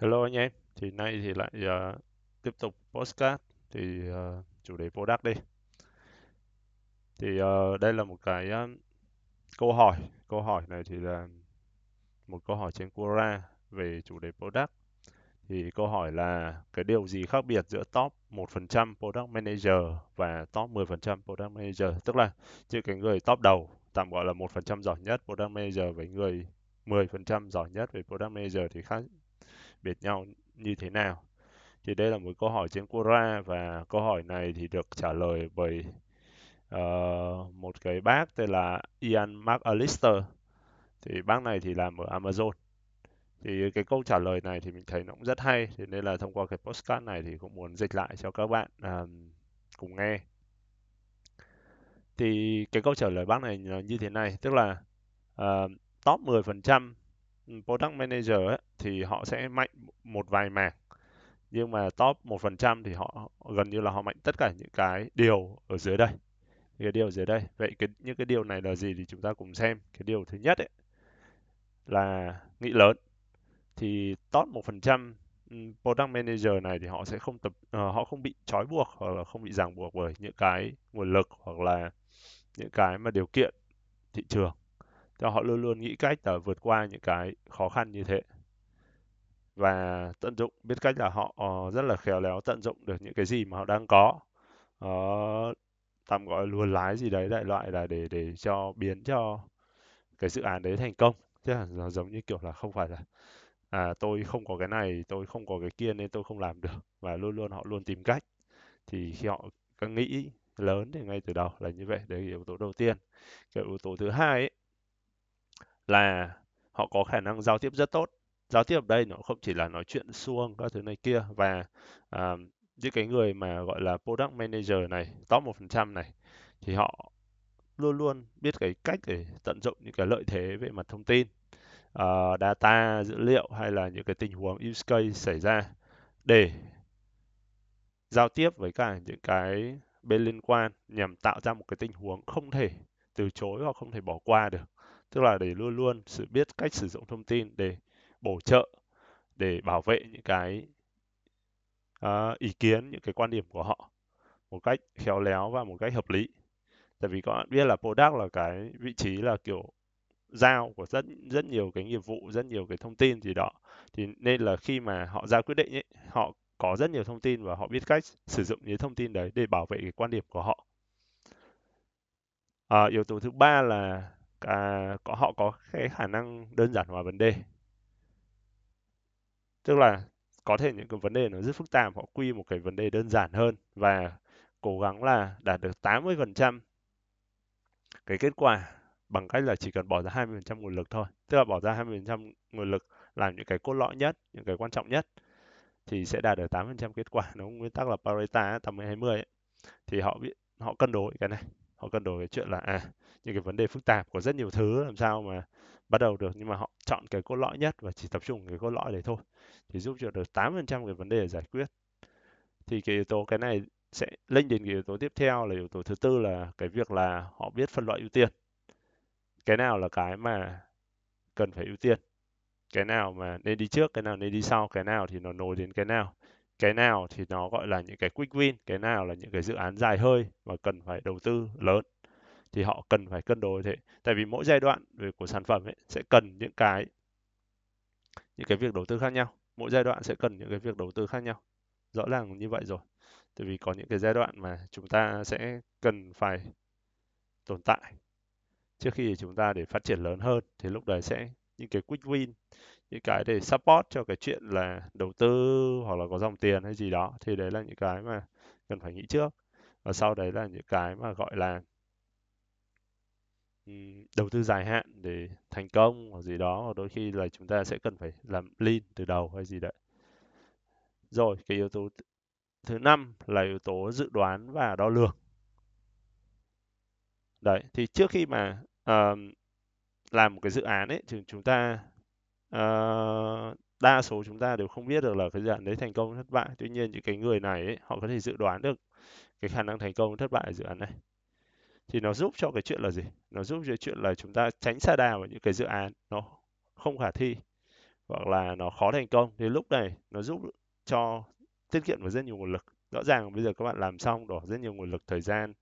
Hello anh em, thì nay thì lại uh, tiếp tục postcard thì uh, chủ đề product đi. Thì uh, đây là một cái uh, câu hỏi, câu hỏi này thì là một câu hỏi trên Quora về chủ đề product. Thì câu hỏi là cái điều gì khác biệt giữa top 1% product manager và top 10% product manager, tức là chứ cái người top đầu tạm gọi là 1% giỏi nhất product manager với người 10% giỏi nhất về product manager thì khác biệt nhau như thế nào? Thì đây là một câu hỏi trên Quora và câu hỏi này thì được trả lời bởi uh, một cái bác tên là Ian McAllister. Thì bác này thì làm ở Amazon. Thì cái câu trả lời này thì mình thấy nó cũng rất hay. Thế nên là thông qua cái postcard này thì cũng muốn dịch lại cho các bạn à, cùng nghe. Thì cái câu trả lời bác này như thế này, tức là uh, top 10% product manager ấy, thì họ sẽ mạnh một vài mảng. Nhưng mà top 1% thì họ gần như là họ mạnh tất cả những cái điều ở dưới đây. Những cái điều dưới đây. Vậy cái những cái điều này là gì thì chúng ta cùng xem. Cái điều thứ nhất ấy là nghĩ lớn. Thì top 1% trăm product manager này thì họ sẽ không tập uh, họ không bị trói buộc hoặc là không bị ràng buộc bởi những cái nguồn lực hoặc là những cái mà điều kiện thị trường cho họ luôn luôn nghĩ cách là vượt qua những cái khó khăn như thế. Và tận dụng biết cách là họ ờ, rất là khéo léo tận dụng được những cái gì mà họ đang có. Uh, tạm gọi là luồn lái gì đấy đại loại là để để cho biến cho cái dự án đấy thành công. Chứ là nó giống như kiểu là không phải là à tôi không có cái này tôi không có cái kia nên tôi không làm được. Và luôn luôn họ luôn tìm cách. Thì khi họ nghĩ lớn thì ngay từ đầu là như vậy. Đấy là yếu tố đầu tiên. Cái yếu tố thứ hai ấy là họ có khả năng giao tiếp rất tốt. Giao tiếp ở đây nó không chỉ là nói chuyện suông các thứ này kia và à, những cái người mà gọi là product manager này top một phần trăm này thì họ luôn luôn biết cái cách để tận dụng những cái lợi thế về mặt thông tin uh, data dữ liệu hay là những cái tình huống use case xảy ra để giao tiếp với cả những cái bên liên quan nhằm tạo ra một cái tình huống không thể từ chối hoặc không thể bỏ qua được tức là để luôn luôn sự biết cách sử dụng thông tin để bổ trợ để bảo vệ những cái uh, ý kiến những cái quan điểm của họ một cách khéo léo và một cách hợp lý. Tại vì các bạn biết là product là cái vị trí là kiểu giao của rất rất nhiều cái nghiệp vụ rất nhiều cái thông tin gì đó. Thì nên là khi mà họ ra quyết định ấy họ có rất nhiều thông tin và họ biết cách sử dụng những thông tin đấy để bảo vệ cái quan điểm của họ. À, yếu tố thứ ba là à, có họ có cái khả năng đơn giản hóa vấn đề tức là có thể những cái vấn đề nó rất phức tạp họ quy một cái vấn đề đơn giản hơn và cố gắng là đạt được 80% cái kết quả bằng cách là chỉ cần bỏ ra 20% nguồn lực thôi. Tức là bỏ ra 20% nguồn lực làm những cái cốt lõi nhất, những cái quan trọng nhất thì sẽ đạt được 8% kết quả. Nó nguyên tắc là Pareto 80-20 ấy. Thì họ biết họ cân đối cái này. Họ cân đối cái chuyện là à những cái vấn đề phức tạp có rất nhiều thứ, làm sao mà bắt đầu được, nhưng mà họ chọn cái cốt lõi nhất và chỉ tập trung cái cốt lõi đấy thôi. Thì giúp cho được 8% cái vấn đề giải quyết. Thì cái yếu tố, cái này sẽ link đến cái yếu tố tiếp theo là yếu tố thứ tư là cái việc là họ biết phân loại ưu tiên. Cái nào là cái mà cần phải ưu tiên? Cái nào mà nên đi trước, cái nào nên đi sau, cái nào thì nó nối đến cái nào? Cái nào thì nó gọi là những cái quick win, cái nào là những cái dự án dài hơi và cần phải đầu tư lớn thì họ cần phải cân đối thế. Tại vì mỗi giai đoạn về của sản phẩm ấy sẽ cần những cái những cái việc đầu tư khác nhau. Mỗi giai đoạn sẽ cần những cái việc đầu tư khác nhau. Rõ ràng như vậy rồi. Tại vì có những cái giai đoạn mà chúng ta sẽ cần phải tồn tại. Trước khi chúng ta để phát triển lớn hơn thì lúc đấy sẽ, những cái quick win những cái để support cho cái chuyện là đầu tư hoặc là có dòng tiền hay gì đó thì đấy là những cái mà cần phải nghĩ trước. Và sau đấy là những cái mà gọi là đầu tư dài hạn để thành công hoặc gì đó hoặc đôi khi là chúng ta sẽ cần phải làm lean từ đầu hay gì đấy. Rồi cái yếu tố thứ năm là yếu tố dự đoán và đo lường. Đấy thì trước khi mà uh, làm một cái dự án ấy thì chúng ta ờ, đa số chúng ta đều không biết được là cái dự án đấy thành công thất bại. Tuy nhiên những cái người này ấy, họ có thể dự đoán được cái khả năng thành công thất bại của dự án này. Thì nó giúp cho cái chuyện là gì? Nó giúp cho chuyện là chúng ta tránh xa đà vào những cái dự án nó không khả thi hoặc là nó khó thành công. Thì lúc này nó giúp cho tiết kiệm được rất nhiều nguồn lực. Rõ ràng bây giờ các bạn làm xong đổ rất nhiều nguồn lực thời gian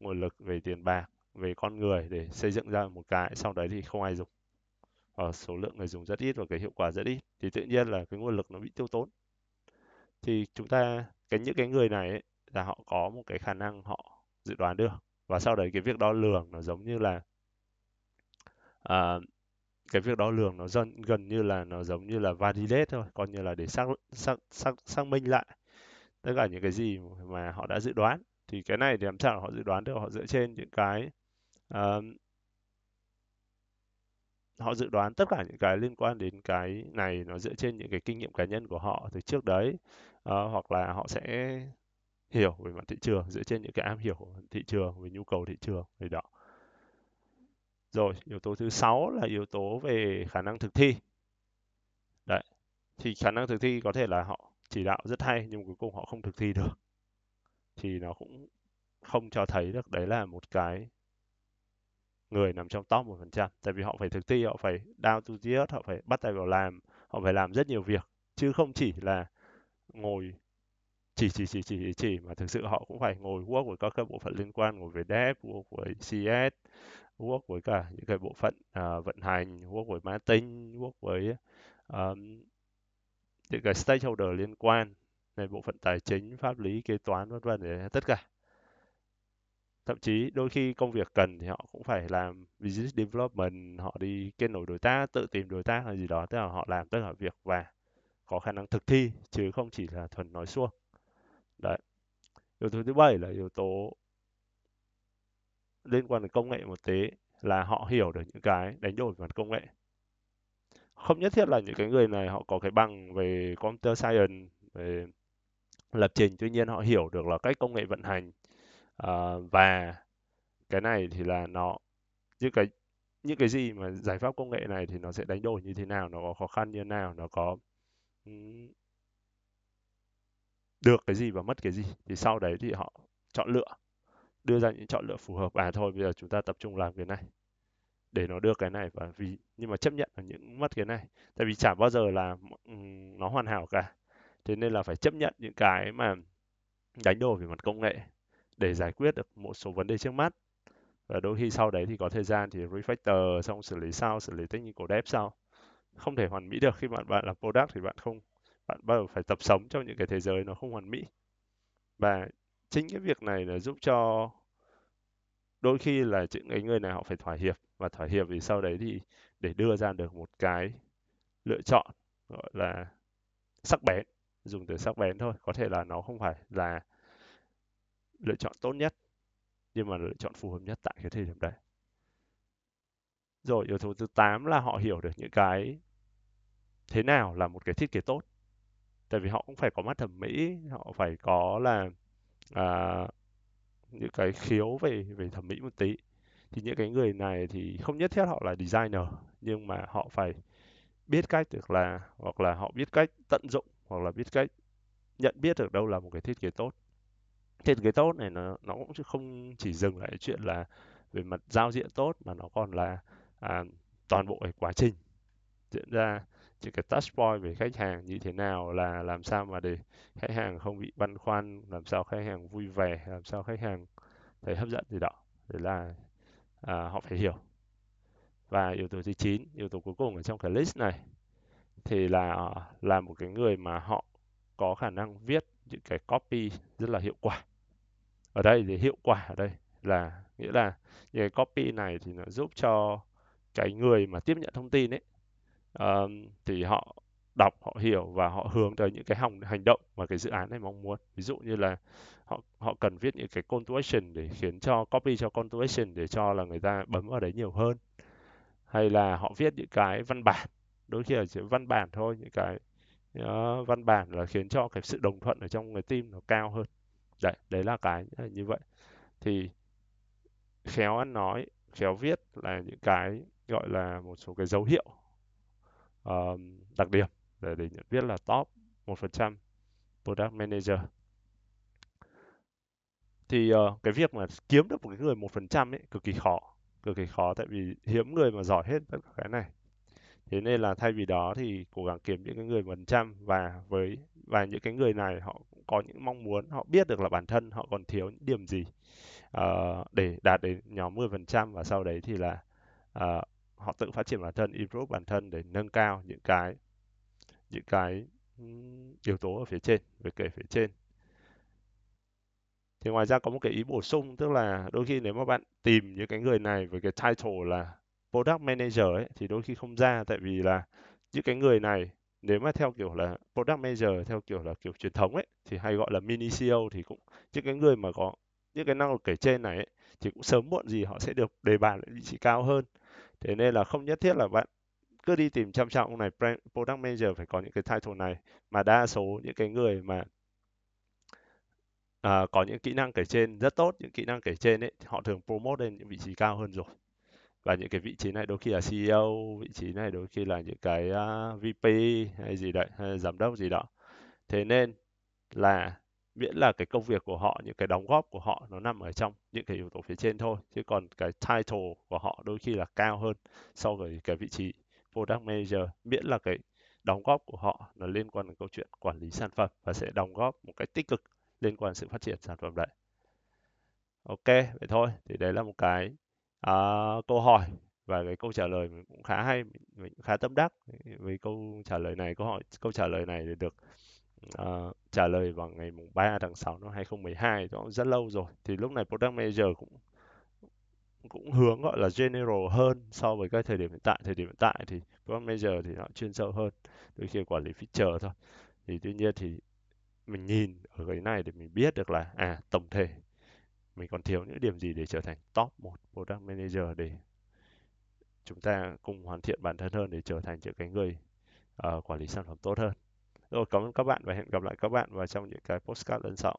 nguồn lực về tiền bạc về con người để xây dựng ra một cái sau đấy thì không ai dùng ở số lượng người dùng rất ít và cái hiệu quả rất ít. Thì tự nhiên là cái nguồn lực nó bị tiêu tốn. Thì chúng ta cái những cái người này ấy, là họ có một cái khả năng họ dự đoán được. Và sau đấy cái việc đo lường nó giống như là uh, cái việc đo lường nó dần gần như là nó giống như là validate thôi coi như là để xác xác xác xác minh lại tất cả những cái gì mà họ đã dự đoán. Thì cái này thì làm sao họ dự đoán được? Họ dựa trên những cái uh, họ dự đoán tất cả những cái liên quan đến cái này nó dựa trên những cái kinh nghiệm cá nhân của họ từ trước đấy. Uh, hoặc là họ sẽ hiểu về mặt thị trường dựa trên những cái am hiểu thị trường về nhu cầu thị trường thì đó. Rồi yếu tố thứ sáu là yếu tố về khả năng thực thi. Đấy thì khả năng thực thi có thể là họ chỉ đạo rất hay nhưng cuối cùng họ không thực thi được. Thì nó cũng không cho thấy được đấy là một cái người nằm trong top 1% tại vì họ phải thực thi họ phải down to the earth họ phải bắt tay vào làm họ phải làm rất nhiều việc. Chứ không chỉ là ngồi chỉ chỉ chỉ chỉ chỉ mà thực sự họ cũng phải ngồi work với các cái bộ phận liên quan ngồi về dev work với CS work với cả những cái bộ phận uh, vận hành work với marketing work với um, những cái stakeholder liên quan này bộ phận tài chính pháp lý kế toán vân vân tất cả thậm chí đôi khi công việc cần thì họ cũng phải làm business development, họ đi kết nối đối tác, tự tìm đối tác hay gì đó, tức là họ làm tất cả việc và có khả năng thực thi, chứ không chỉ là thuần nói suông. Đấy. Yếu tố thứ bảy là yếu tố liên quan đến công nghệ một tí, là họ hiểu được những cái đánh đổi về mặt công nghệ. Không nhất thiết là những cái người này họ có cái bằng về computer science, về lập trình, tuy nhiên họ hiểu được là cách công nghệ vận hành uh, và cái này thì là nó những cái những cái gì mà giải pháp công nghệ này thì nó sẽ đánh đổi như thế nào nó có khó khăn như thế nào nó có được cái gì và mất cái gì thì sau đấy thì họ chọn lựa đưa ra những chọn lựa phù hợp. À thôi bây giờ chúng ta tập trung làm cái này để nó được cái này và vì nhưng mà chấp nhận là những mất cái này. Tại vì chả bao giờ là nó hoàn hảo cả. Thế nên là phải chấp nhận những cái mà đánh đổi về mặt công nghệ để giải quyết được một số vấn đề trước mắt. Và đôi khi sau đấy thì có thời gian thì refactor, xong xử lý sau, xử lý technical dev sau. Không thể hoàn mỹ được, khi bạn bạn là product thì bạn không, bạn bắt đầu phải tập sống trong những cái thế giới nó không hoàn mỹ. Và chính cái việc này là giúp cho đôi khi là những cái người này họ phải thỏa hiệp. Và thỏa hiệp vì sau đấy thì để đưa ra được một cái lựa chọn, gọi là sắc bén, dùng từ sắc bén thôi. Có thể là nó không phải là lựa chọn tốt nhất nhưng mà lựa chọn phù hợp nhất tại cái thời điểm đấy. Rồi yếu tố thứ 8 là họ hiểu được những cái thế nào là một cái thiết kế tốt. Tại vì họ cũng phải có mắt thẩm mỹ họ phải có là à, những cái khiếu về về thẩm mỹ một tí. Thì những cái người này thì không nhất thiết họ là designer nhưng mà họ phải biết cách được là hoặc là họ biết cách tận dụng hoặc là biết cách nhận biết được đâu là một cái thiết kế tốt thiết kế tốt này nó nó cũng không chỉ dừng lại chuyện là về mặt giao diện tốt mà nó còn là à, toàn bộ cái quá trình diễn ra. Những cái touch point về khách hàng như thế nào là làm sao mà để khách hàng không bị băn khoăn làm sao khách hàng vui vẻ làm sao khách hàng thấy hấp dẫn gì đó. Đấy là à, họ phải hiểu. Và yếu tố thứ 9 yếu tố cuối cùng ở trong cái list này thì là à, là một cái người mà họ có khả năng viết những cái copy rất là hiệu quả ở đây thì hiệu quả ở đây là nghĩa là những cái copy này thì nó giúp cho cái người mà tiếp nhận thông tin ấy uh, thì họ đọc họ hiểu và họ hướng tới những cái hành hành động mà cái dự án này mong muốn. Ví dụ như là họ họ cần viết những cái call to action để khiến cho copy cho call to action để cho là người ta bấm vào đấy nhiều hơn. Hay là họ viết những cái văn bản đôi khi là chỉ văn bản thôi những cái uh, văn bản là khiến cho cái sự đồng thuận ở trong người team nó cao hơn đấy đấy là cái ờ, như vậy. Thì khéo ăn nói khéo viết là những cái gọi là một số cái dấu hiệu uh, đặc điểm để, để nhận biết là top 1% product manager. Thì uh, cái việc mà kiếm được một cái người một phần trăm ấy cực kỳ khó cực kỳ khó tại vì hiếm người mà giỏi hết tất cả cái này. Thế nên là thay vì đó thì cố gắng kiếm những cái người phần trăm và với và những cái người này họ có những mong muốn họ biết được là bản thân họ còn thiếu những điểm gì uh, để đạt đến nhóm 10% và sau đấy thì là uh, họ tự phát triển bản thân improve bản thân để nâng cao những cái những cái yếu tố ở phía trên về kể phía trên. Thì ngoài ra có một cái ý bổ sung tức là đôi khi nếu mà bạn tìm những cái người này với cái title là product manager ấy thì đôi khi không ra tại vì là những cái người này nếu mà theo kiểu là product manager theo kiểu là kiểu truyền thống ấy thì hay gọi là mini CEO thì cũng những cái người mà có những cái năng lực kể trên này ấy, thì cũng sớm muộn gì họ sẽ được đề bạt lại vị trí cao hơn. Thế nên là không nhất thiết là bạn cứ đi tìm chăm trọng ông này product manager phải có những cái title này mà đa số những cái người mà à, có những kỹ năng kể trên rất tốt những kỹ năng kể trên ấy họ thường promote lên những vị trí cao hơn rồi và những cái vị trí này đôi khi là CEO vị trí này đôi khi là những cái à, uh, VP hay gì đấy hay giám đốc gì đó. Thế nên là miễn là cái công việc của họ những cái đóng góp của họ nó nằm ở trong những cái yếu tố phía trên thôi chứ còn cái title của họ đôi khi là cao hơn so với cái vị trí product manager. Miễn là cái đóng góp của họ nó liên quan đến câu chuyện quản lý sản phẩm và sẽ đóng góp một cách tích cực liên quan sự phát triển sản phẩm đấy. Ok vậy thôi. Thì đấy là một cái à, câu hỏi và cái câu trả lời mình cũng khá hay mình cũng khá tâm đắc với câu trả lời này câu hỏi câu trả lời này thì được uh, trả lời vào ngày mùng 3 tháng 6 năm 2012 đó rất lâu rồi. Thì lúc này product manager cũng cũng hướng gọi là general hơn so với cái thời điểm hiện tại. Thời điểm hiện tại thì product manager thì nó chuyên sâu hơn đôi khi quản lý feature thôi. Thì tuy nhiên thì mình nhìn ở cái này để mình biết được là à tổng thể mình còn thiếu những điểm gì để trở thành top một product manager để chúng ta cùng hoàn thiện bản thân hơn để trở thành những cái người uh, quản lý sản phẩm tốt hơn? Rồi cảm ơn các bạn và hẹn gặp lại các bạn vào trong những cái postcard lần sau.